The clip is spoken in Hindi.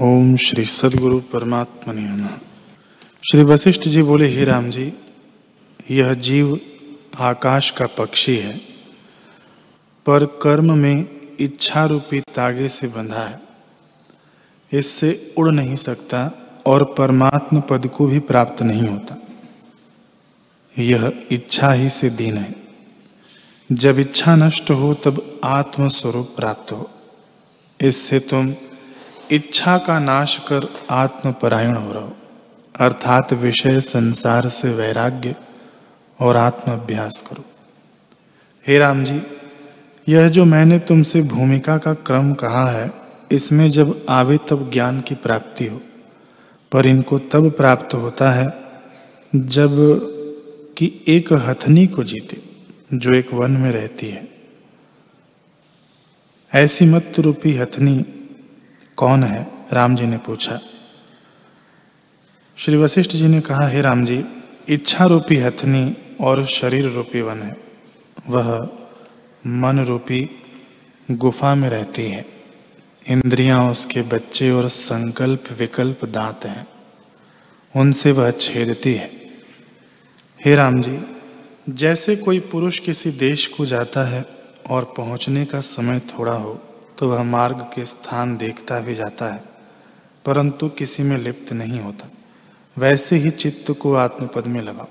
ओम श्री सदगुरु परमात्मा श्री वशिष्ठ जी बोले, हे राम जी, यह जीव आकाश का पक्षी है, पर कर्म में इच्छा रूपी तागे से बंधा है। इससे उड़ नहीं सकता और परमात्म पद को भी प्राप्त नहीं होता। यह इच्छा ही से दीन है। जब इच्छा नष्ट हो, तब आत्म स्वरूप प्राप्त हो। इससे तुम इच्छा का नाश कर आत्मपरायण हो रहो। अर्थात विषय संसार से वैराग्य और आत्म अभ्यास करो। हे राम जी यह जो मैंने तुमसे भूमिका का क्रम कहा है, इसमें जब आवे तब ज्ञान की प्राप्ति हो, पर इनको तब प्राप्त होता है जब कि एक हथनी को जीते, जो एक वन में रहती है। ऐसी मत रूपी हथनी कौन है? राम जी ने पूछा। श्री वशिष्ठ जी ने कहा, हे राम जी इच्छा रूपी हथनी और शरीर रूपी वन है। वह मन रूपी गुफा में रहती है। इंद्रियाँ उसके बच्चे और संकल्प विकल्प दांत हैं। उनसे वह छेदती है। हे राम जी, जैसे कोई पुरुष किसी देश को जाता है और पहुँचने का समय थोड़ा हो तो वह मार्ग के स्थान देखता भी जाता है, परंतु किसी में लिप्त नहीं होता। वैसे ही चित्त को आत्मपद में लगाओ।